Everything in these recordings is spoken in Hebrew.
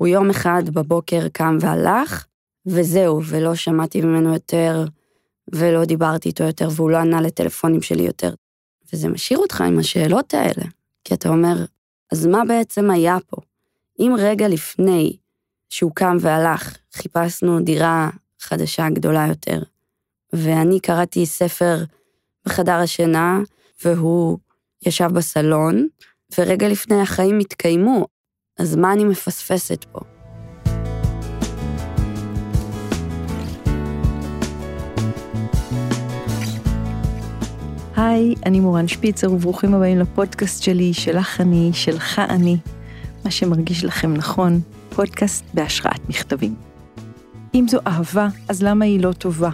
הוא יום אחד בבוקר קם והלך, וזהו, ולא שמעתי ממנו יותר, ולא דיברתי איתו יותר, והוא לא ענה לטלפונים שלי יותר. וזה משאיר אותך עם השאלות האלה, כי אתה אומר, אז מה בעצם היה פה? אם רגע לפני שהוא קם והלך, חיפשנו דירה חדשה גדולה יותר, ואני קראתי ספר בחדר השינה, והוא ישב בסלון, ורגע לפני החיים התקיימו, אז מה אני מפספסת פה? היי, אני מורן שפיצר וברוכים הבאים לפודקאסט שלי, שלך אני, שלך אני, מה שמרגיש לכם נכון, פודקאסט בהשראת מכתבים. אם זו אהבה, אז למה היא לא טובה?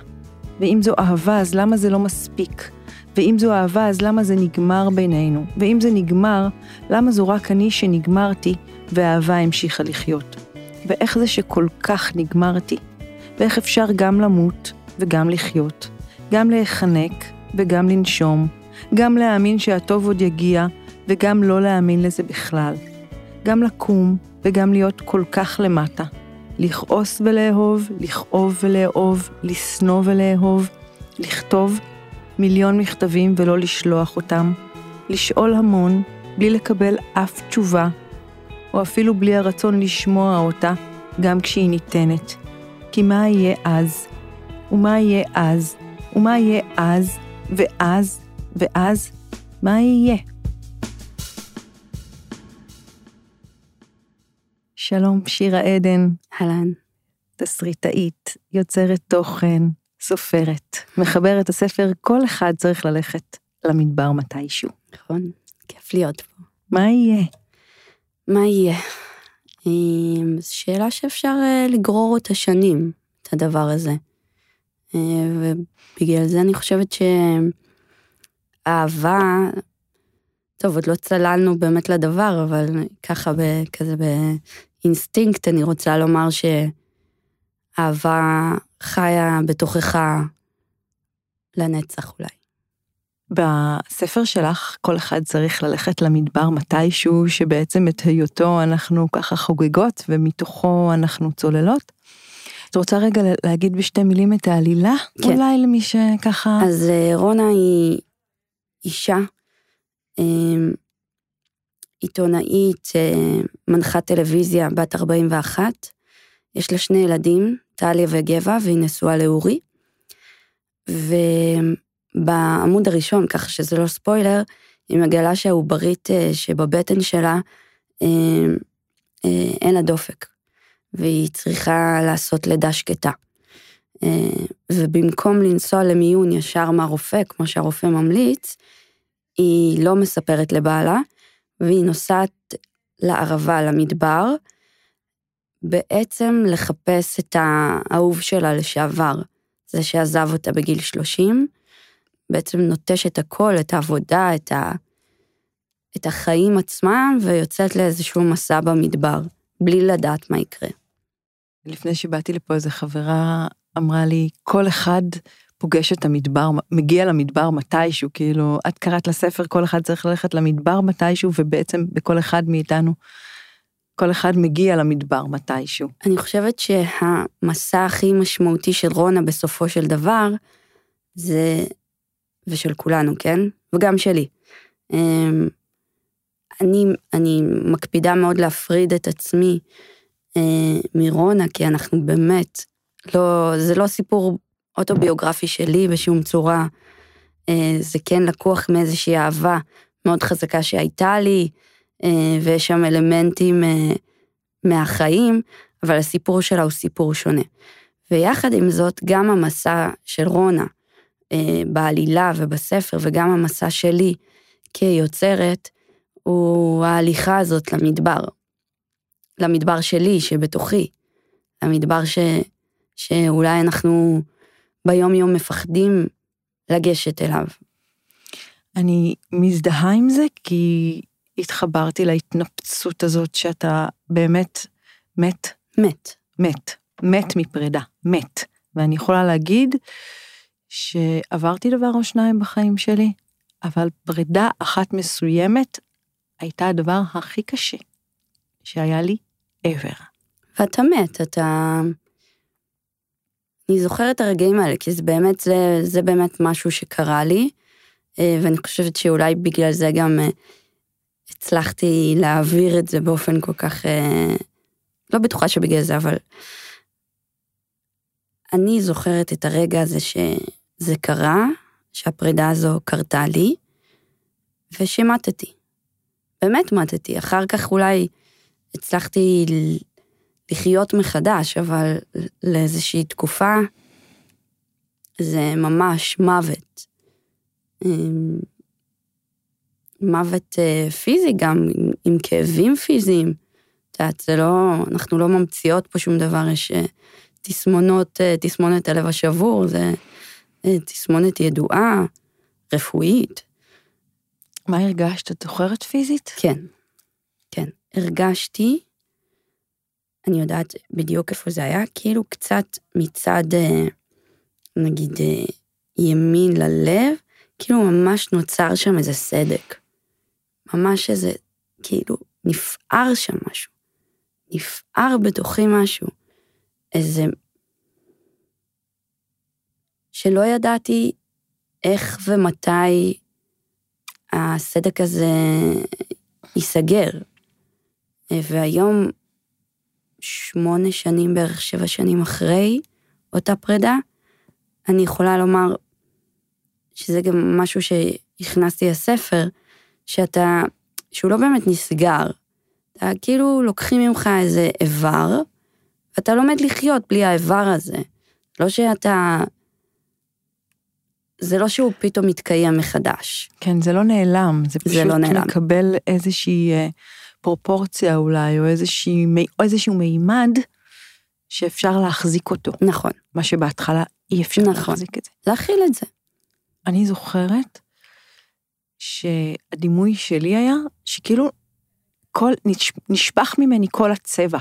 ואם זו אהבה, אז למה זה לא מספיק? ואם זו אהבה, אז למה זה נגמר בינינו? ואם זה נגמר, למה זו רק אני שנגמרתי והאהבה המשיכה לחיות? ואיך זה שכל כך נגמרתי? ואיך אפשר גם למות וגם לחיות, גם להיחנק וגם לנשום, גם להאמין שהטוב עוד יגיע וגם לא להאמין לזה בכלל. גם לקום וגם להיות כל כך למטה. לכעוס ולאהוב, לכאוב ולאהוב, לשנוא ולאהוב, לכתוב מיליון מכתבים ולא לשלוח אותם, לשאול המון בלי לקבל אף תשובה, או אפילו בלי הרצון לשמוע אותה, גם כשהיא ניתנת. כי מה יהיה אז? ומה יהיה אז? ומה יהיה אז? ואז? ואז? מה יהיה? שלום, שירה עדן. אהלן. תסריטאית, יוצרת תוכן, סופרת, מחברת הספר "כל אחד צריך ללכת למדבר מתישהו". נכון, כיף להיות פה. מה יהיה? מה יהיה? אמ, זו שאלה שאפשר אה, לגרור אותה שנים, את הדבר הזה. אה, ובגלל זה אני חושבת שאהבה, טוב, עוד לא צללנו באמת לדבר, אבל ככה כזה באינסטינקט, אני רוצה לומר שאהבה חיה בתוכך לנצח אולי. בספר שלך, כל אחד צריך ללכת למדבר מתישהו, שבעצם את היותו אנחנו ככה חוגגות, ומתוכו אנחנו צוללות. את רוצה רגע להגיד בשתי מילים את העלילה? כן. אולי למי שככה... אז אה, רונה היא אישה, אמ, עיתונאית, אה, מנחת טלוויזיה, בת 41. יש לה שני ילדים, טליה וגבע, והיא נשואה לאורי. ובעמוד הראשון, ככה שזה לא ספוילר, היא מגלה שהעוברית אה, שבבטן שלה, אין לה דופק. והיא צריכה לעשות לידה שקטה. אה, ובמקום לנסוע למיון ישר מהרופא, כמו שהרופא ממליץ, היא לא מספרת לבעלה, והיא נוסעת לערבה, למדבר, בעצם לחפש את האהוב שלה לשעבר, זה שעזב אותה בגיל 30, בעצם נוטש את הכל, את העבודה, את, ה... את החיים עצמם, ויוצאת לאיזשהו מסע במדבר, בלי לדעת מה יקרה. לפני שבאתי לפה איזה חברה אמרה לי, כל אחד פוגש את המדבר, מגיע למדבר מתישהו, כאילו, את קראת לספר, כל אחד צריך ללכת למדבר מתישהו, ובעצם בכל אחד מאיתנו, כל אחד מגיע למדבר מתישהו. אני חושבת שהמסע הכי משמעותי של רונה בסופו של דבר, זה, ושל כולנו, כן? וגם שלי. אמ, אני, אני מקפידה מאוד להפריד את עצמי אה, מרונה, כי אנחנו באמת, לא, זה לא סיפור אוטוביוגרפי שלי בשום צורה, אה, זה כן לקוח מאיזושהי אהבה מאוד חזקה שהייתה לי, אה, ויש שם אלמנטים מהחיים, אבל הסיפור שלה הוא סיפור שונה. ויחד עם זאת, גם המסע של רונה, בעלילה ובספר, וגם המסע שלי כיוצרת, הוא ההליכה הזאת למדבר. למדבר שלי, שבתוכי, למדבר ש, שאולי אנחנו ביום יום מפחדים לגשת אליו. אני מזדהה עם זה כי התחברתי להתנפצות הזאת שאתה באמת מת. מת. מת. מת מפרידה. מת. ואני יכולה להגיד שעברתי דבר או שניים בחיים שלי, אבל פרידה אחת מסוימת הייתה הדבר הכי קשה שהיה לי ever. ואתה מת, אתה... אני זוכרת את הרגעים האלה, כי זה באמת, זה, זה באמת משהו שקרה לי, אה, ואני חושבת שאולי בגלל זה גם אה, הצלחתי להעביר את זה באופן כל כך... אה, לא בטוחה שבגלל זה, אבל... אני זוכרת את הרגע הזה שזה קרה, שהפרידה הזו קרתה לי, ושמטתי. באמת מתתי. אחר כך אולי הצלחתי לחיות מחדש, אבל לאיזושהי תקופה זה ממש מוות. אמ, מוות אה, פיזי גם, עם כאבים פיזיים. את יודעת, זה לא, אנחנו לא ממציאות פה שום דבר, יש אה, תסמונות, אה, תסמונת הלב השבור, זה תסמונת ידועה, רפואית. מה הרגשת? את זוכרת פיזית? כן, כן. הרגשתי, אני יודעת בדיוק איפה זה היה, כאילו קצת מצד, נגיד, ימין ללב, כאילו ממש נוצר שם איזה סדק. ממש איזה, כאילו, נפער שם משהו. נפער בתוכי משהו. איזה... שלא ידעתי איך ומתי הסדק הזה ייסגר. והיום, שמונה שנים, בערך שבע שנים אחרי אותה פרידה, אני יכולה לומר שזה גם משהו שהכנסתי לספר, שאתה, שהוא לא באמת נסגר. אתה כאילו לוקחים ממך איזה איבר, ואתה לומד לחיות בלי האיבר הזה. לא שאתה... זה לא שהוא פתאום מתקיים מחדש. כן, זה לא נעלם, זה פשוט זה לא נעלם. מקבל איזושהי אה, פרופורציה אולי, או, איזושהי, איזשהו מימד שאפשר להחזיק אותו. נכון. מה שבהתחלה אי אפשר נכון. להחזיק את זה. להכיל את זה. אני זוכרת שהדימוי שלי היה שכאילו כל, נשפך ממני כל הצבע.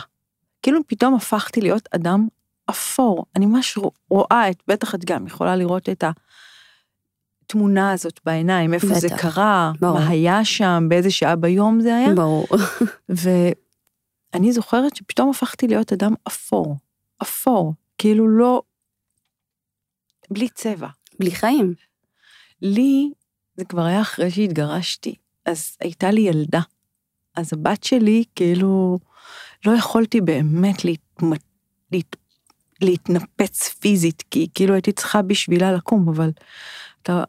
כאילו פתאום הפכתי להיות אדם אפור. אני ממש רואה את, בטח את גם יכולה לראות את התמונה הזאת בעיניים, איפה בטח. זה קרה, ברור. מה היה שם, באיזה שעה ביום זה היה. ברור. ואני זוכרת שפתאום הפכתי להיות אדם אפור. אפור. כאילו לא... בלי צבע. בלי חיים. לי, זה כבר היה אחרי שהתגרשתי, אז הייתה לי ילדה. אז הבת שלי, כאילו, לא יכולתי באמת להתמת... להת... להתנפץ פיזית, כי כאילו הייתי צריכה בשבילה לקום, אבל אתה,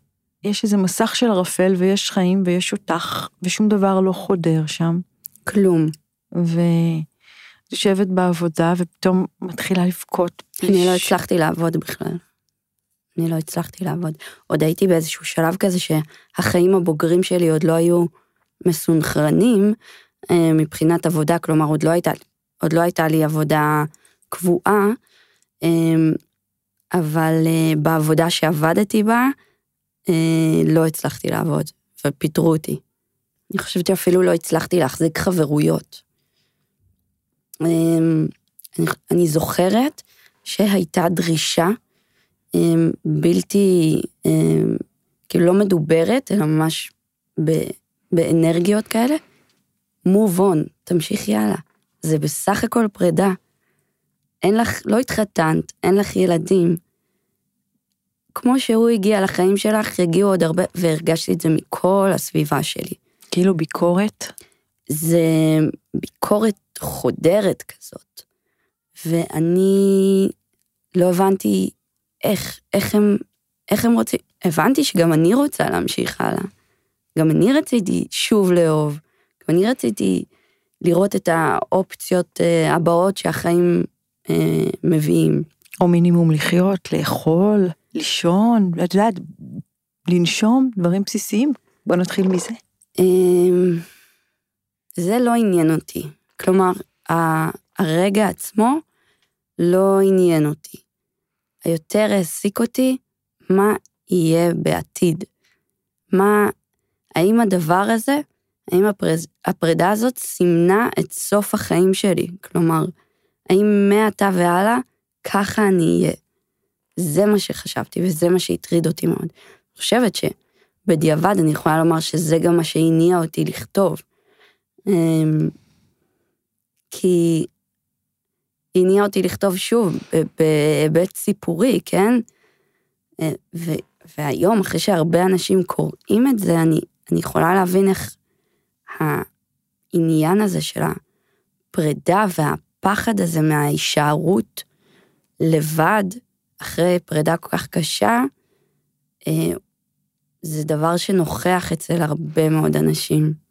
יש איזה מסך של ערפל ויש חיים ויש אותך, ושום דבר לא חודר שם. כלום. ויושבת בעבודה ופתאום מתחילה לבכות. אני לא הצלחתי לעבוד בכלל. אני לא הצלחתי לעבוד. עוד הייתי באיזשהו שלב כזה שהחיים הבוגרים שלי עוד לא היו מסונכרנים מבחינת עבודה, כלומר עוד לא הייתה, עוד לא הייתה לי עבודה קבועה, אה, אבל אה, בעבודה שעבדתי בה, לא הצלחתי לעבוד, ופיטרו אותי. אני חושבת שאפילו לא הצלחתי להחזיק חברויות. אני, אני זוכרת שהייתה דרישה בלתי, כאילו לא מדוברת, אלא ממש באנרגיות כאלה, move on, תמשיכי הלאה. זה בסך הכל פרידה. אין לך, לא התחתנת, אין לך ילדים. כמו שהוא הגיע לחיים שלך, יגיעו עוד הרבה, והרגשתי את זה מכל הסביבה שלי. כאילו ביקורת? זה ביקורת חודרת כזאת. ואני לא הבנתי איך, איך הם, איך הם רוצים, הבנתי שגם אני רוצה להמשיך הלאה. גם אני רציתי שוב לאהוב, גם אני רציתי לראות את האופציות uh, הבאות שהחיים uh, מביאים. או מינימום לחיות, לאכול, לישון, את יודעת, לנשום, דברים בסיסיים. בוא נתחיל מזה. Um, זה לא עניין אותי. כלומר, הרגע עצמו לא עניין אותי. היותר העסיק אותי מה יהיה בעתיד. מה, האם הדבר הזה, האם הפרז, הפרידה הזאת סימנה את סוף החיים שלי? כלומר, האם מעתה והלאה ככה אני אהיה? זה מה שחשבתי וזה מה שהטריד אותי מאוד. אני חושבת שבדיעבד אני יכולה לומר שזה גם מה שהניע אותי לכתוב. אמ, כי הניע אותי לכתוב שוב, בהיבט סיפורי, כן? אה, והיום, אחרי שהרבה אנשים קוראים את זה, אני, אני יכולה להבין איך העניין הזה של הפרידה והפחד הזה מההישארות לבד, אחרי פרידה כל כך קשה, אה, זה דבר שנוכח אצל הרבה מאוד אנשים.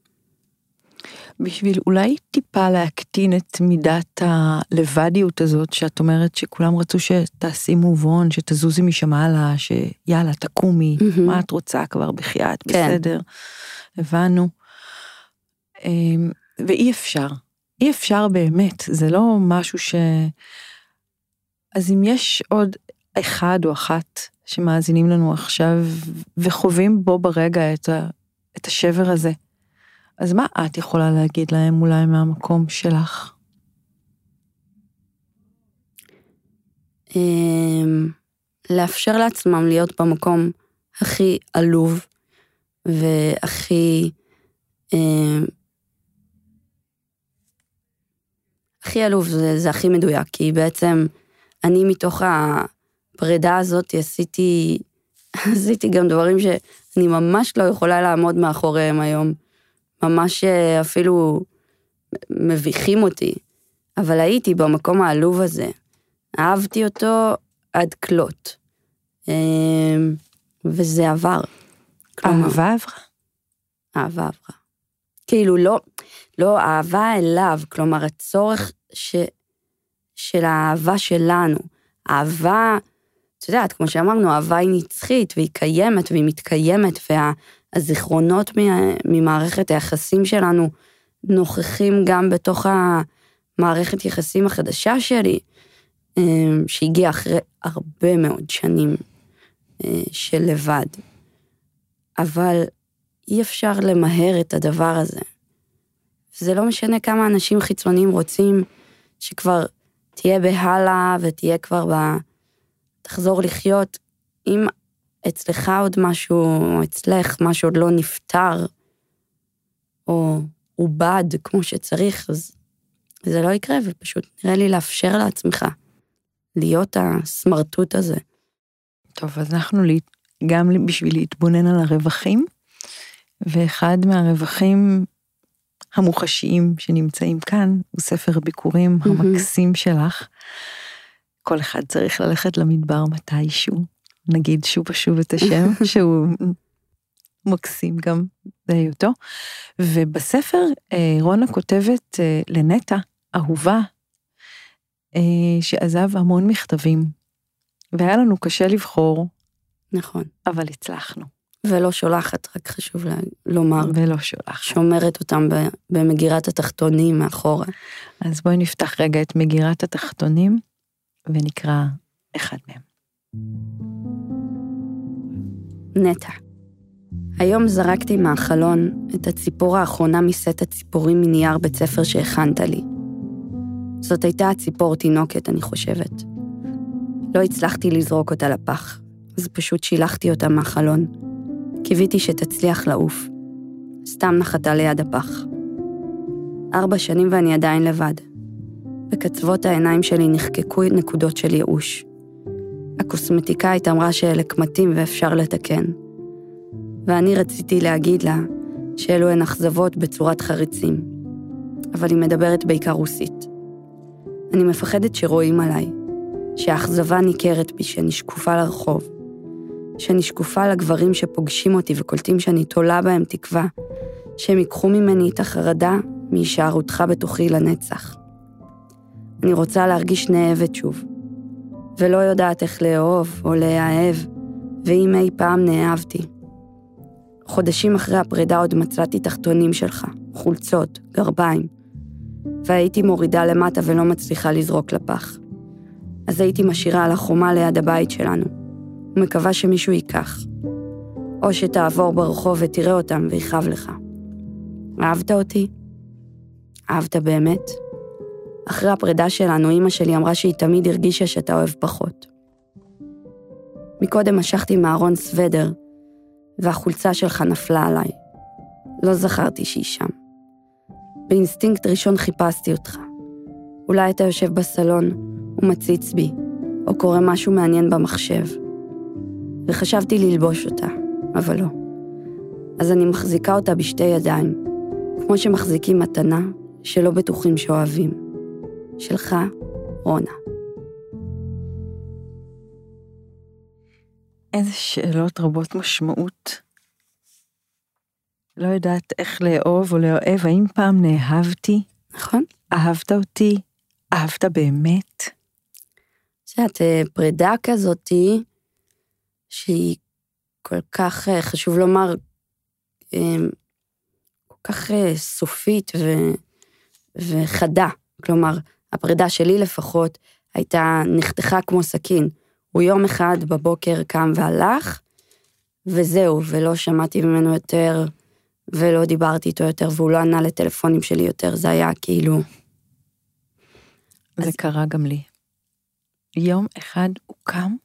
בשביל אולי טיפה להקטין את מידת הלבדיות הזאת, שאת אומרת שכולם רצו שתעשי מובון, שתזוזי משם הלאה, שיאללה, תקומי, mm-hmm. מה את רוצה כבר בחייאת, כן. בסדר, הבנו. אמ, ואי אפשר, אי אפשר באמת, זה לא משהו ש... אז אם יש עוד אחד או אחת שמאזינים לנו עכשיו וחווים בו ברגע את, ה... את השבר הזה, אז מה את יכולה להגיד להם אולי מהמקום שלך? אמ, לאפשר לעצמם להיות במקום הכי עלוב והכי... הכי עלוב זה, זה הכי מדויק, כי בעצם אני מתוך הפרידה הזאת עשיתי, עשיתי גם דברים שאני ממש לא יכולה לעמוד מאחוריהם היום. ממש אה, אפילו מביכים אותי, אבל הייתי במקום העלוב הזה. אהבתי אותו עד כלות. אמ, וזה עבר. אהבה עברה? אהבה עברה. כאילו לא, לא אהבה אליו, כלומר הצורך ש, של האהבה שלנו. אהבה, את יודעת, כמו שאמרנו, אהבה היא נצחית והיא קיימת והיא מתקיימת, וה, הזיכרונות ממערכת היחסים שלנו נוכחים גם בתוך המערכת יחסים החדשה שלי, אמ, שהגיעה אחרי הרבה מאוד שנים אה, של לבד. אבל אי אפשר למהר את הדבר הזה. זה לא משנה כמה אנשים חיצוניים רוצים שכבר תהיה בהלאה ותהיה כבר ב... תחזור לחיות. אם אצלך עוד משהו, או אצלך משהו עוד לא נפתר, או עובד כמו שצריך, אז זה לא יקרה, ופשוט נראה לי לאפשר לעצמך להיות הסמרטוט הזה. טוב, אז אנחנו גם בשביל להתבונן על הרווחים, ואחד מהרווחים המוחשיים שנמצאים כאן הוא ספר הביקורים המקסים שלך. כל אחד צריך ללכת למדבר מתישהו, נגיד שוב ושוב את השם, שהוא מקסים גם בהיותו. ובספר אה, רונה כותבת אה, לנטע, אהובה, אה, שעזב המון מכתבים, והיה לנו קשה לבחור. נכון. אבל הצלחנו. ולא שולחת, רק חשוב לומר. ולא שולחת. שומרת אותם במגירת התחתונים מאחורה. אז בואי נפתח רגע את מגירת התחתונים ונקרא אחד מהם. נטע. היום זרקתי מהחלון את הציפור האחרונה מסט הציפורים מנייר בית ספר שהכנת לי. זאת הייתה הציפור תינוקת, אני חושבת. לא הצלחתי לזרוק אותה לפח, אז פשוט שילחתי אותה מהחלון. קיוויתי שתצליח לעוף. סתם נחתה ליד הפח. ארבע שנים ואני עדיין לבד. בקצוות העיניים שלי נחקקו נקודות של ייאוש. הקוסמטיקאית אמרה שאלה קמטים ואפשר לתקן. ואני רציתי להגיד לה שאלו הן אכזבות בצורת חריצים. אבל היא מדברת בעיקר רוסית. אני מפחדת שרואים עליי, שהאכזבה ניכרת בי שאני שקופה לרחוב, שאני שקופה לגברים שפוגשים אותי וקולטים שאני תולה בהם תקווה, שהם ייקחו ממני את החרדה מהישארותך בתוכי לנצח. אני רוצה להרגיש נאהבת שוב, ולא יודעת איך לאהוב או להאהב, ואם אי פעם נאהבתי. חודשים אחרי הפרידה עוד מצאתי תחתונים שלך, חולצות, גרביים, והייתי מורידה למטה ולא מצליחה לזרוק לפח. אז הייתי משאירה על החומה ליד הבית שלנו, ומקווה שמישהו ייקח. או שתעבור ברחוב ותראה אותם ויכאב לך. אהבת אותי? אהבת באמת? אחרי הפרידה שלנו, אימא שלי אמרה שהיא תמיד הרגישה שאתה אוהב פחות. מקודם משכתי מארון סוודר, והחולצה שלך נפלה עליי. לא זכרתי שהיא שם. באינסטינקט ראשון חיפשתי אותך. אולי אתה יושב בסלון ומציץ בי, או קורא משהו מעניין במחשב. וחשבתי ללבוש אותה, אבל לא. אז אני מחזיקה אותה בשתי ידיים, כמו שמחזיקים מתנה שלא בטוחים שאוהבים. שלך, רונה. איזה שאלות רבות משמעות. לא יודעת איך לאהוב או לאוהב, האם פעם נאהבתי? נכון? אהבת אותי? אהבת באמת? את יודעת, אה, פרידה כזאתי, שהיא כל כך, אה, חשוב לומר, אה, כל כך סופית ו, וחדה. כלומר, הפרידה שלי לפחות הייתה נחתכה כמו סכין. הוא יום אחד בבוקר קם והלך, וזהו, ולא שמעתי ממנו יותר, ולא דיברתי איתו יותר, והוא לא ענה לטלפונים שלי יותר, זה היה כאילו... זה אז... קרה גם לי. יום אחד הוא קם.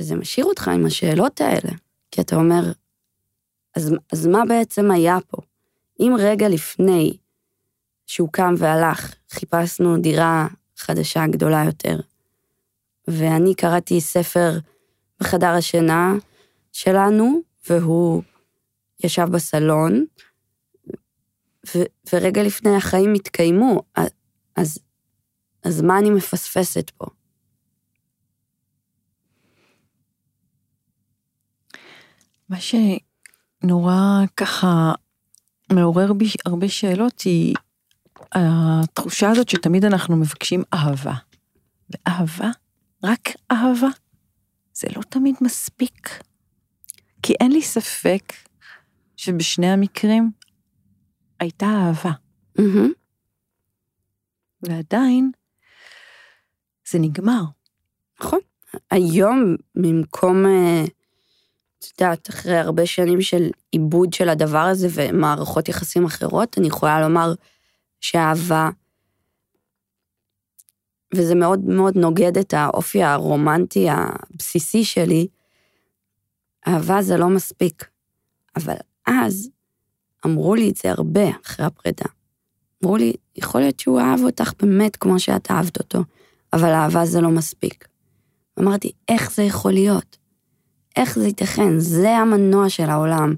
וזה משאיר אותך עם השאלות האלה, כי אתה אומר, אז, אז מה בעצם היה פה? אם רגע לפני שהוא קם והלך, חיפשנו דירה חדשה גדולה יותר, ואני קראתי ספר בחדר השינה שלנו, והוא ישב בסלון, ו, ורגע לפני החיים התקיימו, אז, אז מה אני מפספסת פה? מה שנורא ככה מעורר בי הרבה שאלות היא התחושה הזאת שתמיד אנחנו מבקשים אהבה. ואהבה, רק אהבה, זה לא תמיד מספיק. כי אין לי ספק שבשני המקרים הייתה אהבה. Mm-hmm. ועדיין, זה נגמר. נכון. היום, במקום, אה, את יודעת, אחרי הרבה שנים של עיבוד של הדבר הזה ומערכות יחסים אחרות, אני יכולה לומר שאהבה, וזה מאוד מאוד נוגד את האופי הרומנטי הבסיסי שלי, אהבה זה לא מספיק. אבל אז אמרו לי את זה הרבה אחרי הפרידה. אמרו לי, יכול להיות שהוא אהב אותך באמת כמו שאת אהבת אותו, אבל אהבה זה לא מספיק. אמרתי, איך זה יכול להיות? איך זה ייתכן? זה המנוע של העולם.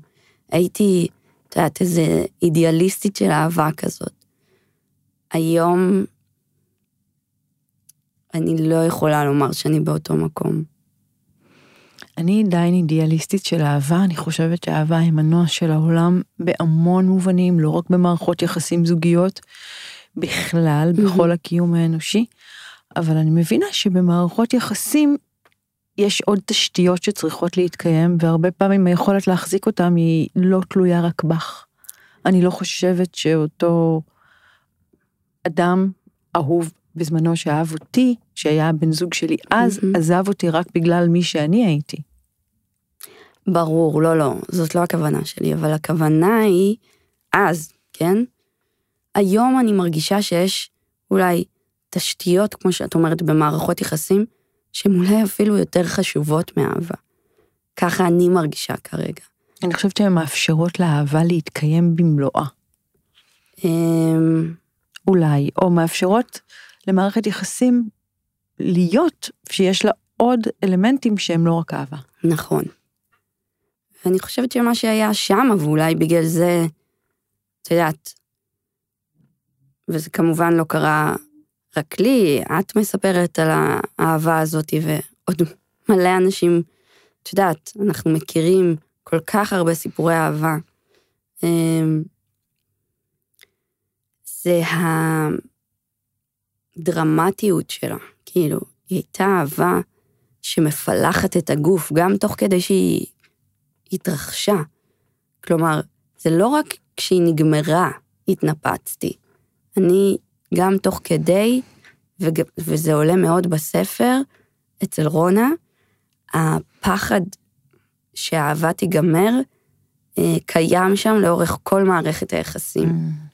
הייתי, את יודעת, איזה אידיאליסטית של אהבה כזאת. היום אני לא יכולה לומר שאני באותו מקום. אני עדיין אידיאליסטית של אהבה, אני חושבת שאהבה היא מנוע של העולם בהמון מובנים, לא רק במערכות יחסים זוגיות, בכלל, בכל הקיום האנושי, אבל אני מבינה שבמערכות יחסים יש עוד תשתיות שצריכות להתקיים, והרבה פעמים היכולת להחזיק אותם היא לא תלויה רק בך. אני לא חושבת שאותו אדם אהוב בזמנו שאהב אותי, שהיה הבן זוג שלי אז, mm-hmm. עזב אותי רק בגלל מי שאני הייתי. ברור, לא, לא, זאת לא הכוונה שלי, אבל הכוונה היא, אז, כן? היום אני מרגישה שיש אולי תשתיות, כמו שאת אומרת, במערכות יחסים, שהן אולי אפילו יותר חשובות מאהבה. ככה אני מרגישה כרגע. אני חושבת שהן מאפשרות לאהבה להתקיים במלואה. אמ, אולי, או מאפשרות למערכת יחסים להיות שיש לה עוד אלמנטים שהם לא רק אהבה. נכון. ואני חושבת שמה שהיה שם, ואולי בגלל זה, את יודעת, וזה כמובן לא קרה רק לי, את מספרת על האהבה הזאת, ועוד מלא אנשים, את יודעת, אנחנו מכירים כל כך הרבה סיפורי אהבה. אמ, זה הדרמטיות שלה, כאילו, היא הייתה אהבה שמפלחת את הגוף, גם תוך כדי שהיא התרחשה. כלומר, זה לא רק כשהיא נגמרה התנפצתי. אני גם תוך כדי, וזה עולה מאוד בספר, אצל רונה, הפחד שהאהבה תיגמר, אה, קיים שם לאורך כל מערכת היחסים. Mm.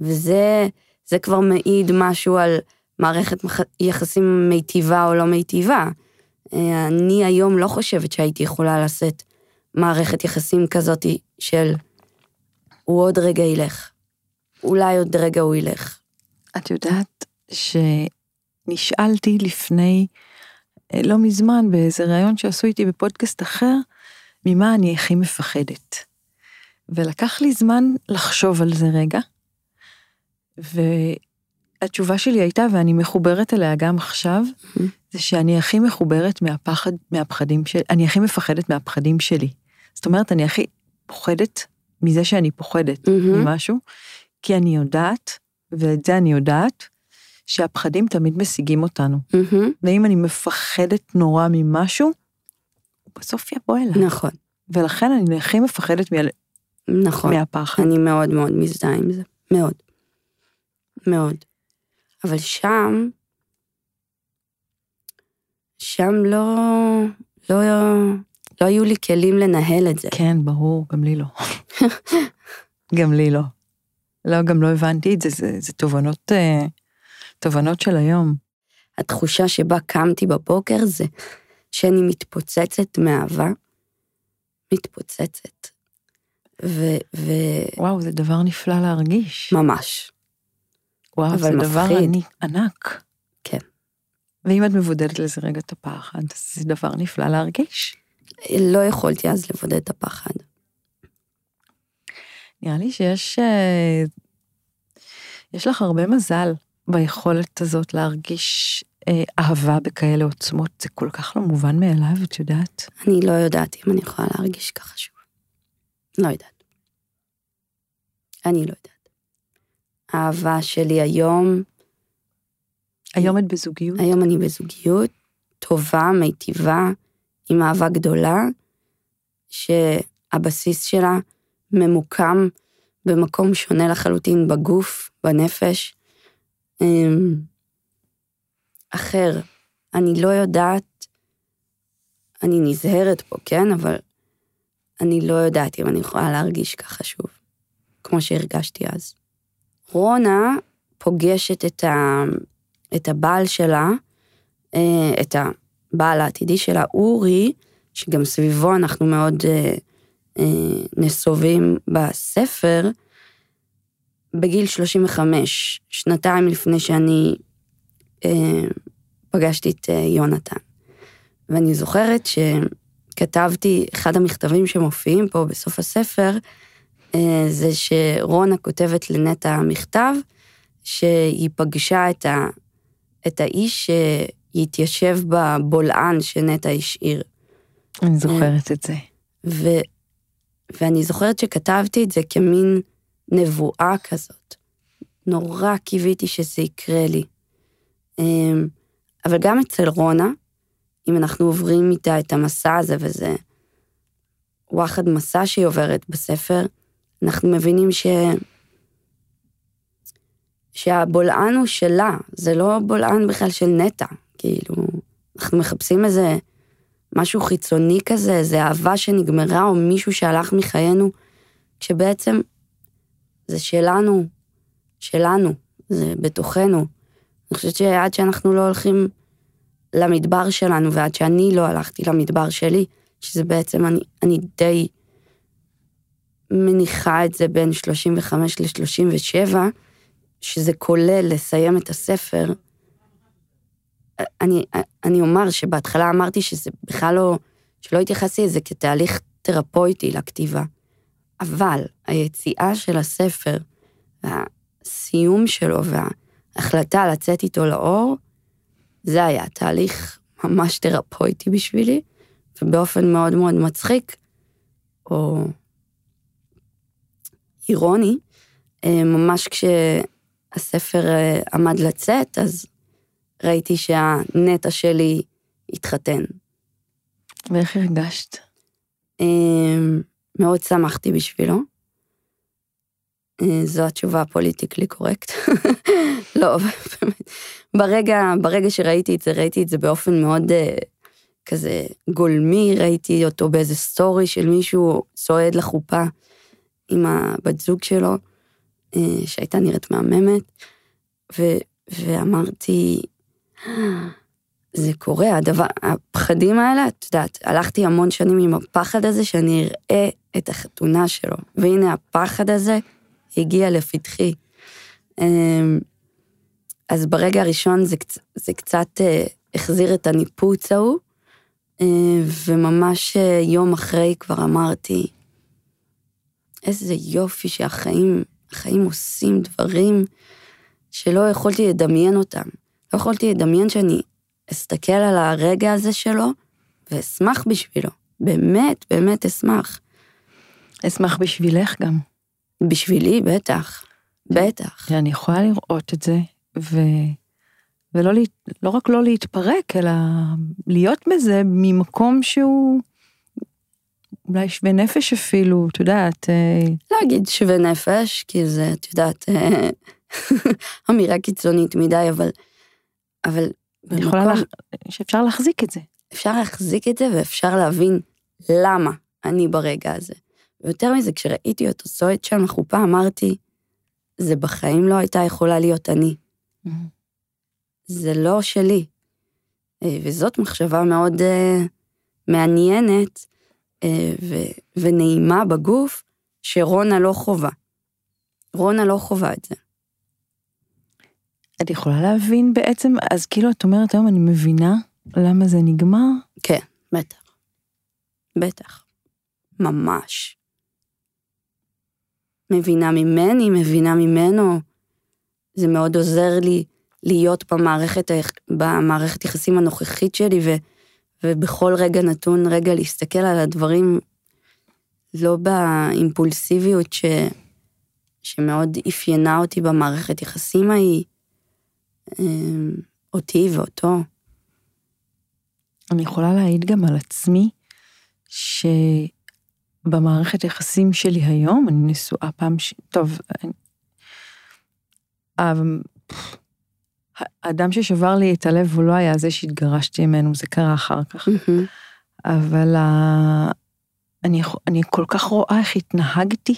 וזה זה כבר מעיד משהו על מערכת יחסים מיטיבה או לא מיטיבה. אה, אני היום לא חושבת שהייתי יכולה לשאת מערכת יחסים כזאת של הוא עוד רגע ילך. אולי עוד רגע הוא ילך. את יודעת שנשאלתי לפני, אה, לא מזמן, באיזה ראיון שעשו איתי בפודקאסט אחר, ממה אני הכי מפחדת. ולקח לי זמן לחשוב על זה רגע, והתשובה שלי הייתה, ואני מחוברת אליה גם עכשיו, Mm-hmm. זה שאני הכי מחוברת מהפחד, מהפחדים שלי, אני הכי מפחדת מהפחדים שלי. זאת אומרת, אני הכי פוחדת מזה שאני פוחדת. ממשהו, כי אני יודעת, ואת זה אני יודעת, שהפחדים תמיד משיגים אותנו. מהמם. ואם אני מפחדת נורא ממשהו, הוא בסוף יבוא אליי. נכון, ולכן אני הכי מפחדת מה... נכון. מהפחד. אני מאוד מאוד מזדהה עם זה, מאוד. מאוד. אבל שם, שם לא, לא, לא היו לי כלים לנהל את זה. כן, ברור, גם לי לא. גם לי לא. לא, גם לא הבנתי את זה, זה, זה תובנות, אה, תובנות של היום. התחושה שבה קמתי בבוקר זה שאני מתפוצצת מאהבה, מתפוצצת. וממש. וואו, זה דבר נפלא להרגיש. וואו, אבל זה דבר מפחיד. עני- ענק. כן. ואם את מבודדת לזה רגע את הפחד, זה דבר נפלא להרגיש. לא יכולתי אז לבודד את הפחד. נראה לי שיש אה, יש לך הרבה מזל ביכולת הזאת להרגיש אה, אהבה בכאלה עוצמות, זה כל כך לא מובן מאליו, את יודעת? אני לא יודעת אם אני יכולה להרגיש ככה שוב. לא יודעת. אני לא יודעת. האהבה שלי היום, היום את בזוגיות? היום אני בזוגיות טובה, מיטיבה, עם אהבה גדולה, שהבסיס שלה ממוקם במקום שונה לחלוטין בגוף, בנפש. אמ, אחר. אני לא יודעת, אני נזהרת פה, כן? אבל אני לא יודעת אם אני יכולה להרגיש ככה שוב, כמו שהרגשתי אז. רונה פוגשת את, ה, את הבעל שלה, אה, את הבעל העתידי שלה, אורי, שגם סביבו אנחנו מאוד אה, נסובים בספר, בגיל 35, שנתיים לפני שאני אה, פגשתי את אה, יונתן. ואני זוכרת שכתבתי, אחד המכתבים שמופיעים פה בסוף הספר, אה, זה שרונה כותבת לנטע מכתב, שהיא פגשה את, ה, את האיש שהתיישב בבולען שנטע השאיר. אני זוכרת את זה. ו, ואני זוכרת שכתבתי את זה כמין נבואה כזאת. נורא קיוויתי שזה יקרה לי. אמ, אבל גם אצל רונה, אם אנחנו עוברים איתה את המסע הזה, וזה וואחד מסע שהיא עוברת בספר, אנחנו מבינים ש... שהבולען הוא שלה, זה לא בולען בכלל של נטע, כאילו, אנחנו מחפשים איזה משהו חיצוני כזה, איזה אהבה שנגמרה, או מישהו שהלך מחיינו, כשבעצם זה שלנו, שלנו, זה בתוכנו. אני חושבת שעד שאנחנו לא הולכים למדבר שלנו, ועד שאני לא הלכתי למדבר שלי, שזה בעצם, אני, אני די מניחה את זה בין 35 ל-37, שזה כולל לסיים את הספר. אני, אני אומר שבהתחלה אמרתי שזה בכלל לא, שלא התייחסתי לזה כתהליך תרפויטי לכתיבה, אבל היציאה של הספר, והסיום שלו וההחלטה לצאת איתו לאור, זה היה תהליך ממש תרפויטי בשבילי, ובאופן מאוד מאוד מצחיק, או אירוני, אה, ממש כשהספר אה, עמד לצאת, אז ראיתי שהנטע שלי התחתן. ואיך הרגשת? אה, מאוד שמחתי בשבילו. אה, זו התשובה ה politically correct. לא, באמת. ברגע, ברגע שראיתי את זה, ראיתי את זה באופן מאוד uh, כזה גולמי, ראיתי אותו באיזה סטורי של מישהו צועד לחופה עם הבת זוג שלו, uh, שהייתה נראית מהממת, ו, ואמרתי, זה קורה, הדבר, הפחדים האלה, את יודעת, הלכתי המון שנים עם הפחד הזה שאני אראה את החתונה שלו, והנה הפחד הזה הגיע לפתחי. אמ, אז ברגע הראשון זה, זה קצת אה, החזיר את הניפוץ ההוא, אה, וממש אה, יום אחרי כבר אמרתי, איזה יופי שהחיים, החיים עושים דברים שלא יכולתי לדמיין אותם. לא יכולתי לדמיין שאני אסתכל על הרגע הזה שלו ואשמח בשבילו. באמת, באמת אשמח. אשמח בשבילך גם. בשבילי, בטח. בטח. אני יכולה לראות את זה, ו... ולא. לא רק לא להתפרק, אלא להיות בזה ממקום שהוא אולי שווה נפש אפילו, את יודעת. אה, לא אגיד שווה נפש, כי זה, את יודעת, אה, אמירה קיצונית מדי, אבל... אבל במקום- לה... שאפשר להחזיק את זה. אפשר להחזיק את זה ואפשר להבין למה אני ברגע הזה. ויותר מזה, כשראיתי אותו צועד שם לחופה, אמרתי, זה בחיים לא הייתה יכולה להיות אני. זה לא שלי. אה, וזאת מחשבה מאוד uh, מעניינת uh, ו- ונעימה בגוף, שרונה לא חווה. רונה לא חווה את זה. את יכולה להבין בעצם, אז כאילו את אומרת היום אני מבינה למה זה נגמר? כן, בטח. בטח. ממש. מבינה ממני, מבינה ממנו. זה מאוד עוזר לי להיות במערכת, במערכת יחסים הנוכחית שלי, ו, ובכל רגע נתון, רגע להסתכל על הדברים, לא באימפולסיביות ש, שמאוד אפיינה אותי במערכת יחסים ההיא, אותי ואותו. אני יכולה להעיד גם על עצמי, שבמערכת יחסים שלי היום, אני נשואה פעם ש... טוב, ה- האדם ששבר לי את הלב הוא לא היה זה שהתגרשתי ממנו, זה קרה אחר כך. אבל אני, אני כל כך רואה איך התנהגתי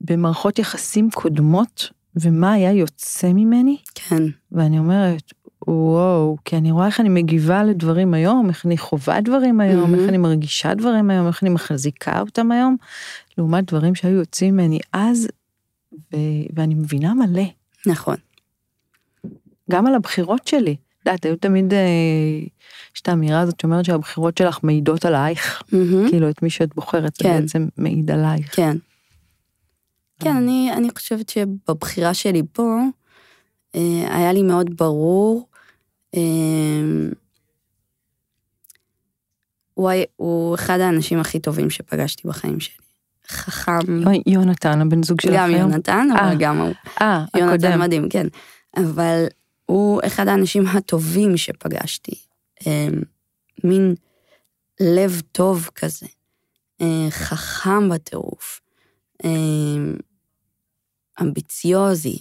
במערכות יחסים קודמות, ומה היה יוצא ממני, כן. ואני אומרת, וואו, כי אני רואה איך אני מגיבה לדברים היום, איך אני חווה דברים היום, מהמם. איך אני מרגישה דברים היום, איך אני מחזיקה אותם היום, לעומת דברים שהיו יוצאים ממני אז, ו- ואני מבינה מלא, נכון. גם על הבחירות שלי. את יודעת, היו תמיד, אה, יש את האמירה הזאת שאומרת שהבחירות שלך מעידות עלייך, מהמם. כאילו את מי שאת בוחרת, זה כן. בעצם מעיד עלייך. כן. כן, אני, אני חושבת שבבחירה שלי פה, אה, היה לי מאוד ברור, אה, הוא, היה- הוא אחד האנשים הכי טובים שפגשתי בחיים שלי. חכם, אוי, יונתן, הבן זוג שלך גם היום? יונתן, אבל אה, גם הוא. אה, יונתן הקודם. מדהים, כן. אבל הוא אחד האנשים הטובים שפגשתי. אה, מין לב טוב כזה, אה, חכם בטירוף, אה, אמביציוזי.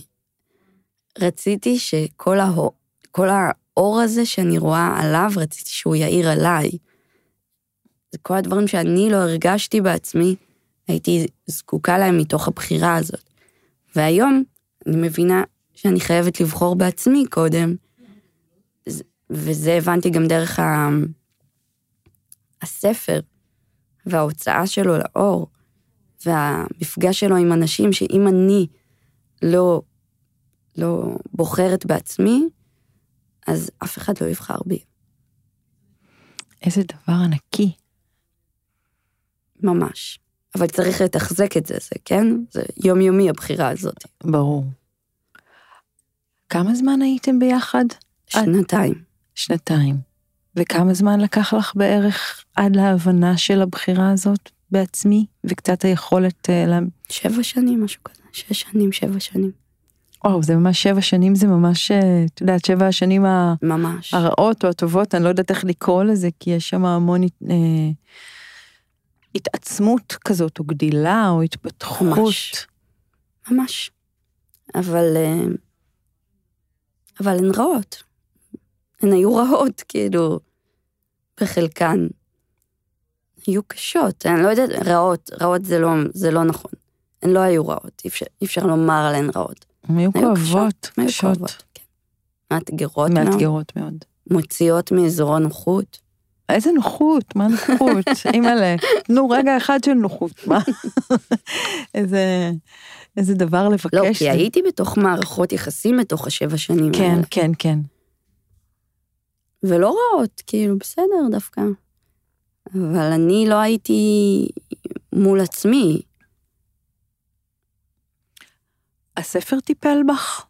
רציתי שכל האור, כל האור הזה שאני רואה עליו, רציתי שהוא יאיר עליי. זה כל הדברים שאני לא הרגשתי בעצמי, הייתי זקוקה להם מתוך הבחירה הזאת. והיום אני מבינה שאני חייבת לבחור בעצמי קודם, וזה הבנתי גם דרך ה... הספר וההוצאה שלו לאור, והמפגש שלו עם אנשים שאם אני לא, לא בוחרת בעצמי, אז אף אחד לא יבחר בי, איזה דבר ענקי. ממש. אבל צריך לתחזק את זה, זה כן? זה יומיומי הבחירה הזאת. ברור. כמה זמן הייתם ביחד? שנתיים. שנתיים. וכמה זמן לקח לך בערך עד להבנה של הבחירה הזאת בעצמי, וקצת היכולת לה... שבע שנים, משהו כזה. שש שנים, שבע שנים. וואו, זה ממש שבע שנים, זה ממש, אה, את יודעת, שבע השנים ה- ממש. הרעות או הטובות, אני לא יודעת איך לקרוא לזה, כי יש שם המון אה, התעצמות כזאת, או גדילה, או התפתחות. ממש. ממש. אבל... אה, אבל הן רעות. הן היו רעות, כאילו, בחלקן. היו קשות, אני לא יודעת, רעות, רעות זה לא, זה לא נכון. הן לא היו רעות, אי אפשר, אי אפשר לומר עליהן רעות. הן היו כואבות, היו קשות, כואבות, כן. מאתגרות מאוד, מאתגרות מאוד. מוציאות מאזורו נוחות. איזה נוחות, מה נוחות? אימא'לה, תנו רגע אחד של נוחות, מה? איזה, איזה דבר לבקש. לא, כי הייתי בתוך מערכות יחסים בתוך השבע שנים כן, האלה. כן, כן. ולא רעות, כאילו, בסדר דווקא. אבל אני לא הייתי מול עצמי. הספר טיפל בך?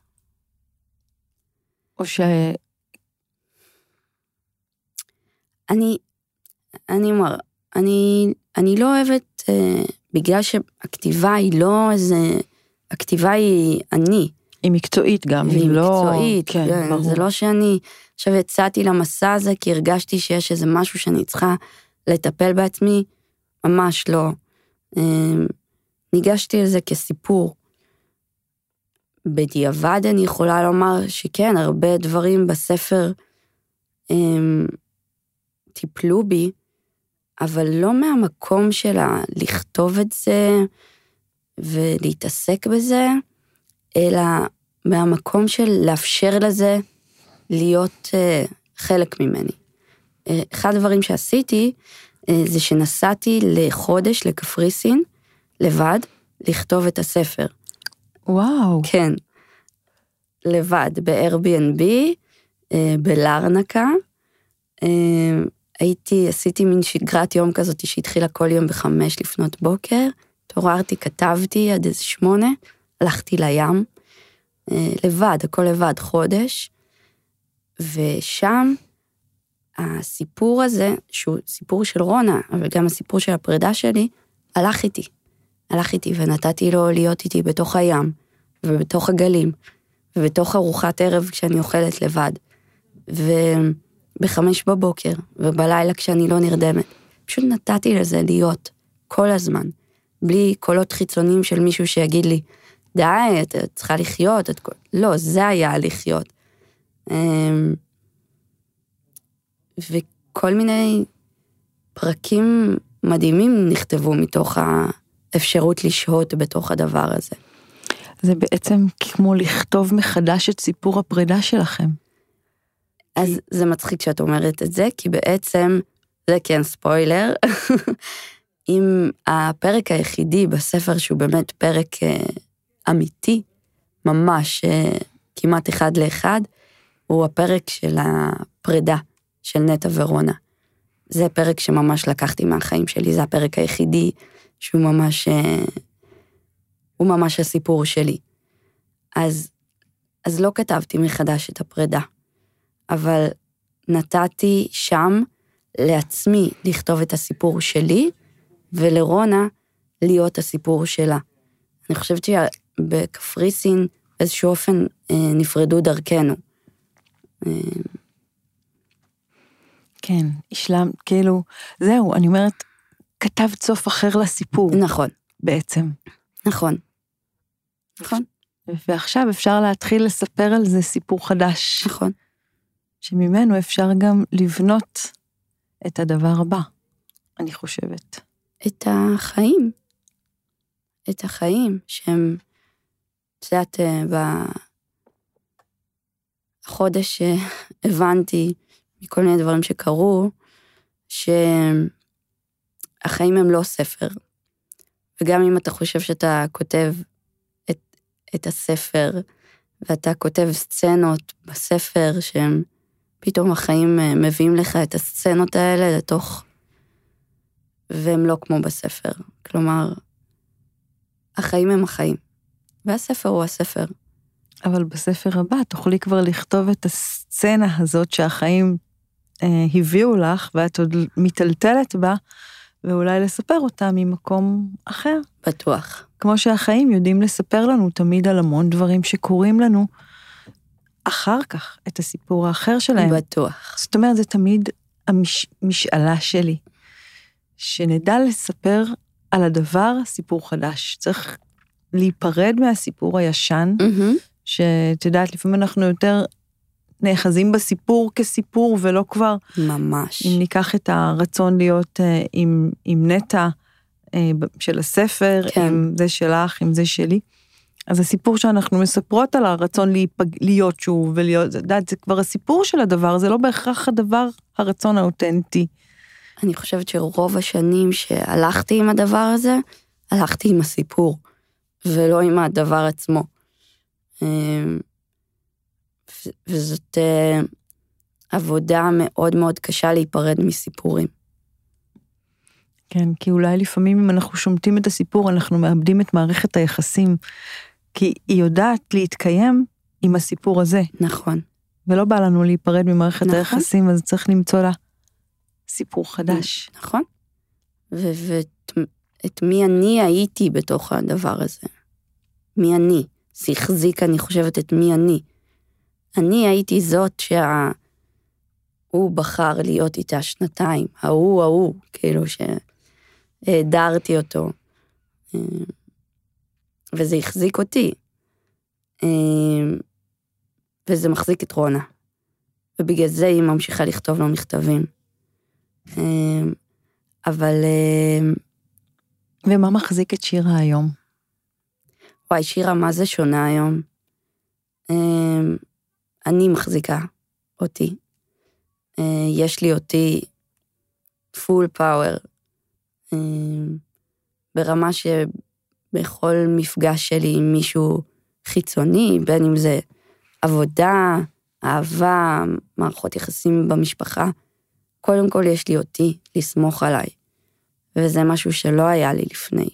או ש... אני, אני אומר, אני, אני לא אוהבת, אה, בגלל שהכתיבה היא לא איזה, הכתיבה היא אני. היא מקצועית גם, היא לא... מקצועית, כן, כן, ברור. זה לא שאני עכשיו יצאתי למסע הזה כי הרגשתי שיש איזה משהו שאני צריכה לטפל בעצמי, ממש לא. אמ, ניגשתי לזה כסיפור. בדיעבד אני יכולה לומר שכן, הרבה דברים בספר הם, טיפלו בי, אבל לא מהמקום של לכתוב את זה ולהתעסק בזה, אלא מהמקום של לאפשר לזה להיות uh, חלק ממני. אחד הדברים שעשיתי, uh, זה שנסעתי לחודש לקפריסין, לבד, לכתוב את הספר. וואו, כן. לבד, ב-Airbnb, אה, בלרנקה. אה, הייתי, עשיתי מין שגרת יום כזאת שהתחילה כל יום בחמש לפנות בוקר. התעוררתי, כתבתי עד איזה שמונה, הלכתי לים, אה, לבד, הכל לבד, חודש. ושם הסיפור הזה, שהוא סיפור של רונה, אבל גם הסיפור של הפרידה שלי, הלך איתי. הלך איתי ונתתי לו להיות איתי בתוך הים, ובתוך הגלים, ובתוך ארוחת ערב כשאני אוכלת לבד, ובחמש בבוקר, ובלילה כשאני לא נרדמת. פשוט נתתי לזה להיות כל הזמן, בלי קולות חיצוניים של מישהו שיגיד לי, די, את צריכה לחיות, את... כל-" לא, זה היה לחיות. וכל מיני פרקים מדהימים נכתבו מתוך האפשרות לשהות בתוך הדבר הזה. זה בעצם כמו לכתוב מחדש את סיפור הפרידה שלכם. אז זה מצחיק שאת אומרת את זה, כי בעצם, זה כן ספוילר, אם הפרק היחידי בספר שהוא באמת פרק אה, אמיתי, ממש אה, כמעט אחד לאחד, הוא הפרק של הפרידה של נטע ורונה. זה פרק שממש לקחתי מהחיים שלי, זה הפרק היחידי שהוא ממש, אה, הוא ממש הסיפור שלי. אז, אז לא כתבתי מחדש את הפרידה, אבל נתתי שם לעצמי לכתוב את הסיפור שלי, ולרונה להיות הסיפור שלה. אני חושבת שבקפריסין באיזשהו אופן אה, נפרדו דרכנו. אה, כן, השלם, כאילו, זהו, אני אומרת, כתבת סוף אחר לסיפור נכון, בעצם. נכון. נכון, ועכשיו אפשר להתחיל לספר על זה סיפור חדש, נכון. שממנו אפשר גם לבנות את הדבר הבא, אני חושבת. את החיים. את החיים שהם, את יודעת, אה, בחודש שהבנתי מכל מיני דברים שקרו, שהחיים הם לא ספר. וגם אם אתה חושב שאתה כותב את, את הספר, ואתה כותב סצנות בספר שהם, פתאום החיים אה, מביאים לך את הסצנות האלה לתוך... והם לא כמו בספר. כלומר, החיים הם החיים, והספר הוא הספר. אבל בספר הבא תוכלי כבר לכתוב את הסצנה הזאת שהחיים אה, הביאו לך, ואת עוד מיטלטלת בה, ואולי לספר אותה ממקום אחר. בטוח. כמו שהחיים יודעים לספר לנו תמיד על המון דברים שקורים לנו אחר כך, את הסיפור האחר שלהם. בטוח. זאת אומרת, זה תמיד המשאלה שלי. שנדע לספר על הדבר סיפור חדש. צריך להיפרד מהסיפור הישן, מהמם. שאת יודעת, לפעמים אנחנו יותר נאחזים בסיפור כסיפור, ולא כבר, ממש. אם ניקח את הרצון להיות אה, עם, עם נטע אה, של הספר, כן. עם זה שלך, עם זה שלי. אז הסיפור שאנחנו מספרות על הרצון להיפג, להיות שוב ולהיות, את יודעת, זה כבר הסיפור של הדבר, זה לא בהכרח הדבר, הרצון האותנטי אני חושבת שרוב השנים שהלכתי עם הדבר הזה, הלכתי עם הסיפור, ולא עם הדבר עצמו. וזאת אה, עבודה מאוד מאוד קשה להיפרד מסיפורים. כן, כי אולי לפעמים אם אנחנו שומטים את הסיפור, אנחנו מאבדים את מערכת היחסים, כי היא יודעת להתקיים עם הסיפור הזה. נכון. ולא בא לנו להיפרד ממערכת נכון. היחסים, אז צריך למצוא לה סיפור חדש. נכון. ואת מי אני הייתי בתוך הדבר הזה. מי אני. זה החזיק, אני חושבת, את מי אני. אני הייתי זאת שה... הוא בחר להיות איתה שנתיים, ההוא, ההוא, כאילו שהעדרתי אותו. וזה החזיק אותי. וזה מחזיק את רונה. ובגלל זה היא ממשיכה לכתוב לו מכתבים. אבל... ומה מחזיק את שירה היום? וואי, שירה, מה זה שונה היום? אני מחזיקה אותי. יש לי אותי פול פאוור. ברמה שבכל מפגש שלי עם מישהו חיצוני, בין אם זה עבודה, אהבה, מערכות יחסים במשפחה, קודם כל יש לי אותי לסמוך עליי. וזה משהו שלא היה לי לפני.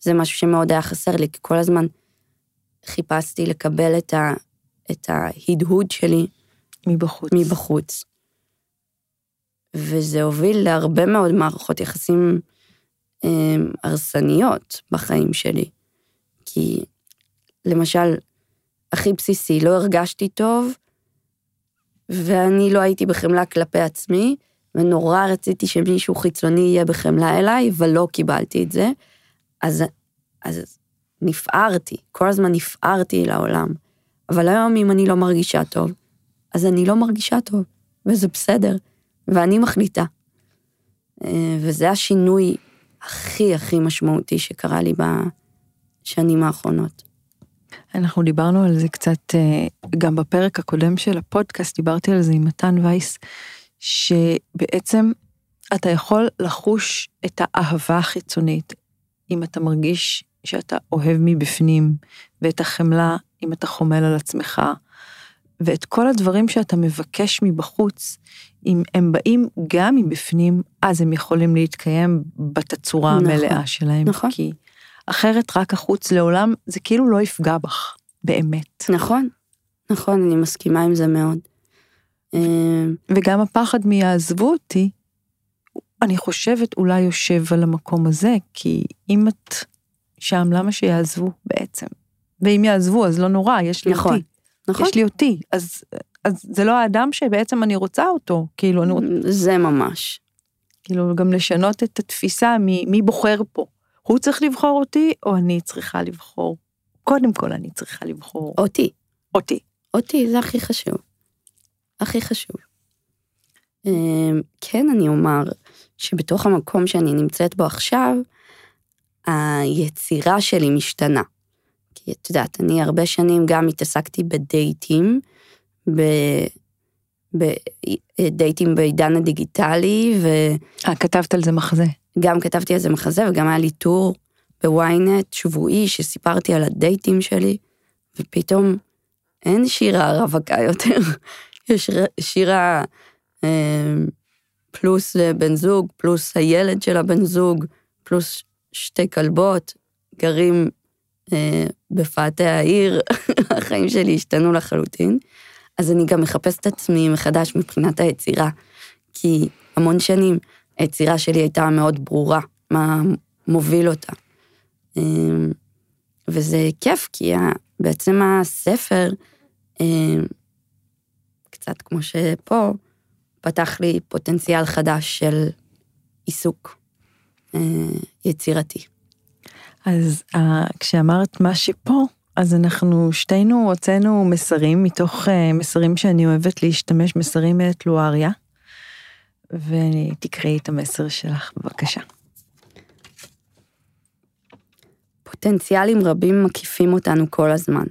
זה משהו שמאוד היה חסר לי, כי כל הזמן חיפשתי לקבל את, ה, את ההדהוד שלי. מבחוץ. מבחוץ. וזה הוביל להרבה מאוד מערכות יחסים אה, הרסניות בחיים שלי. כי למשל, הכי בסיסי, לא הרגשתי טוב, ואני לא הייתי בחמלה כלפי עצמי, ונורא רציתי שמישהו חיצוני יהיה בחמלה אליי, ולא קיבלתי את זה. אז, אז נפערתי, כל הזמן נפערתי לעולם. אבל היום אם אני לא מרגישה טוב, אז אני לא מרגישה טוב, וזה בסדר, ואני מחליטה. אה, וזה השינוי הכי הכי משמעותי שקרה לי בשנים האחרונות. אנחנו דיברנו על זה קצת אה, גם בפרק הקודם של הפודקאסט, דיברתי על זה עם מתן וייס, שבעצם אתה יכול לחוש את האהבה החיצונית, אם אתה מרגיש שאתה אוהב מבפנים, ואת החמלה אם אתה חומל על עצמך, ואת כל הדברים שאתה מבקש מבחוץ, אם הם באים גם מבפנים, אז הם יכולים להתקיים בתצורה נכון, המלאה שלהם. נכון. כי אחרת רק החוץ לעולם, זה כאילו לא יפגע בך, באמת. נכון, נכון, אני מסכימה עם זה מאוד. אמ, וגם הפחד מיעזבו אותי, אני חושבת אולי יושב על המקום הזה, כי אם את שם, למה שיעזבו בעצם? ואם יעזבו, אז לא נורא, יש לי נכון, אותי. נכון. יש לי אותי, אז, אז זה לא האדם שבעצם אני רוצה אותו, כאילו, אני רוצה... זה ממש. כאילו, גם לשנות את התפיסה מי, מי בוחר פה. הוא צריך לבחור אותי, או אני צריכה לבחור? קודם כל אני צריכה לבחור. אותי. אותי. אותי, זה הכי חשוב. הכי חשוב. אמ, כן, אני אומר שבתוך המקום שאני נמצאת בו עכשיו, היצירה שלי משתנה. כי את יודעת, אני הרבה שנים גם התעסקתי בדייטים, בדייטים בעידן הדיגיטלי, ו... אה, כתבת על זה מחזה. גם כתבתי על זה מחזה וגם היה לי טור בוויינט שבועי שסיפרתי על הדייטים שלי, ופתאום אין שירה רווקה יותר, יש שירה אה, פלוס בן זוג, פלוס הילד של הבן זוג, פלוס שתי כלבות, גרים בפאתי העיר, החיים שלי השתנו לחלוטין. אז אני גם מחפשת את עצמי מחדש מבחינת היצירה, כי המון שנים היצירה שלי הייתה מאוד ברורה, מה מוביל אותה. אמ, וזה כיף, כי בעצם הספר, אמ, קצת כמו שפה, פתח לי פוטנציאל חדש של עיסוק אה, יצירתי. אז אה, כשאמרת מה שפה, אז אנחנו שתינו הוצאנו מסרים מתוך אה, מסרים שאני אוהבת להשתמש, מסרים מאת לואריה. ותקראי את המסר שלך, בבקשה. פוטנציאלים רבים מקיפים אותנו כל הזמן.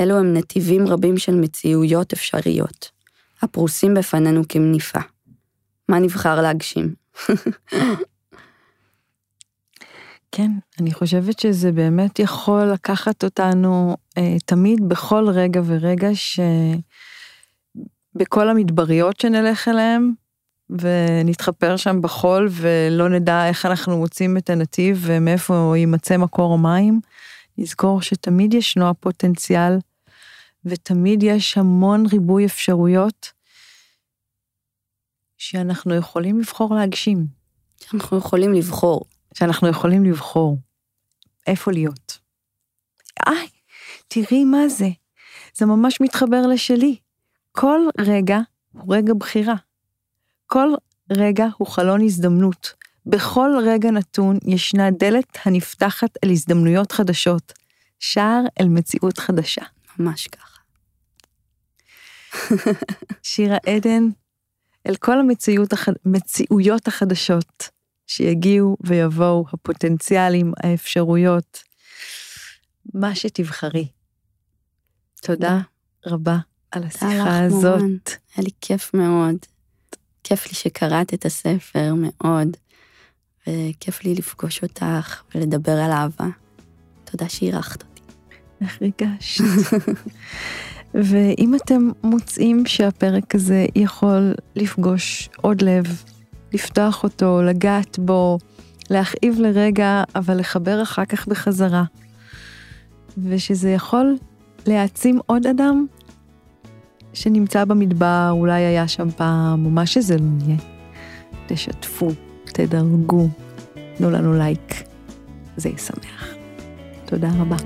אלו הם נתיבים רבים של מציאויות אפשריות, הפרוסים בפנינו כמניפה. מה נבחר להגשים? כן, אני חושבת שזה באמת יכול לקחת אותנו אה, תמיד בכל רגע ורגע שבכל המדבריות שנלך אליהם ונתחפר שם בחול ולא נדע איך אנחנו מוצאים את הנתיב ומאיפה יימצא מקור המים, נזכור שתמיד ישנו הפוטנציאל ותמיד יש המון ריבוי אפשרויות שאנחנו יכולים לבחור להגשים. שאנחנו יכולים לבחור. שאנחנו יכולים לבחור איפה להיות. איי, תראי מה זה, זה ממש מתחבר לשלי. כל רגע הוא רגע בחירה. כל רגע הוא חלון הזדמנות. בכל רגע נתון ישנה דלת הנפתחת אל הזדמנויות חדשות, שער אל מציאות חדשה. ממש ככה. שיר העדן, אל כל המציאות הח... מציאויות החדשות שיגיעו ויבואו, הפוטנציאלים, האפשרויות, מה שתבחרי. תודה רבה על השיחה הזאת. מורן. היה לי כיף מאוד. כיף לי שקראת את הספר מאוד, וכיף לי לפגוש אותך ולדבר על אהבה. תודה שאירחת אותי. איך ריגשת. ואם אתם מוצאים שהפרק הזה יכול לפגוש עוד לב, לפתוח אותו, לגעת בו, להכאיב לרגע, אבל לחבר אחר כך בחזרה, ושזה יכול להעצים עוד אדם שנמצא במדבר, אולי היה שם פעם, או מה שזה לא יהיה. תשתפו, תדרגו, תנו לנו לייק, זה ישמח. תודה רבה.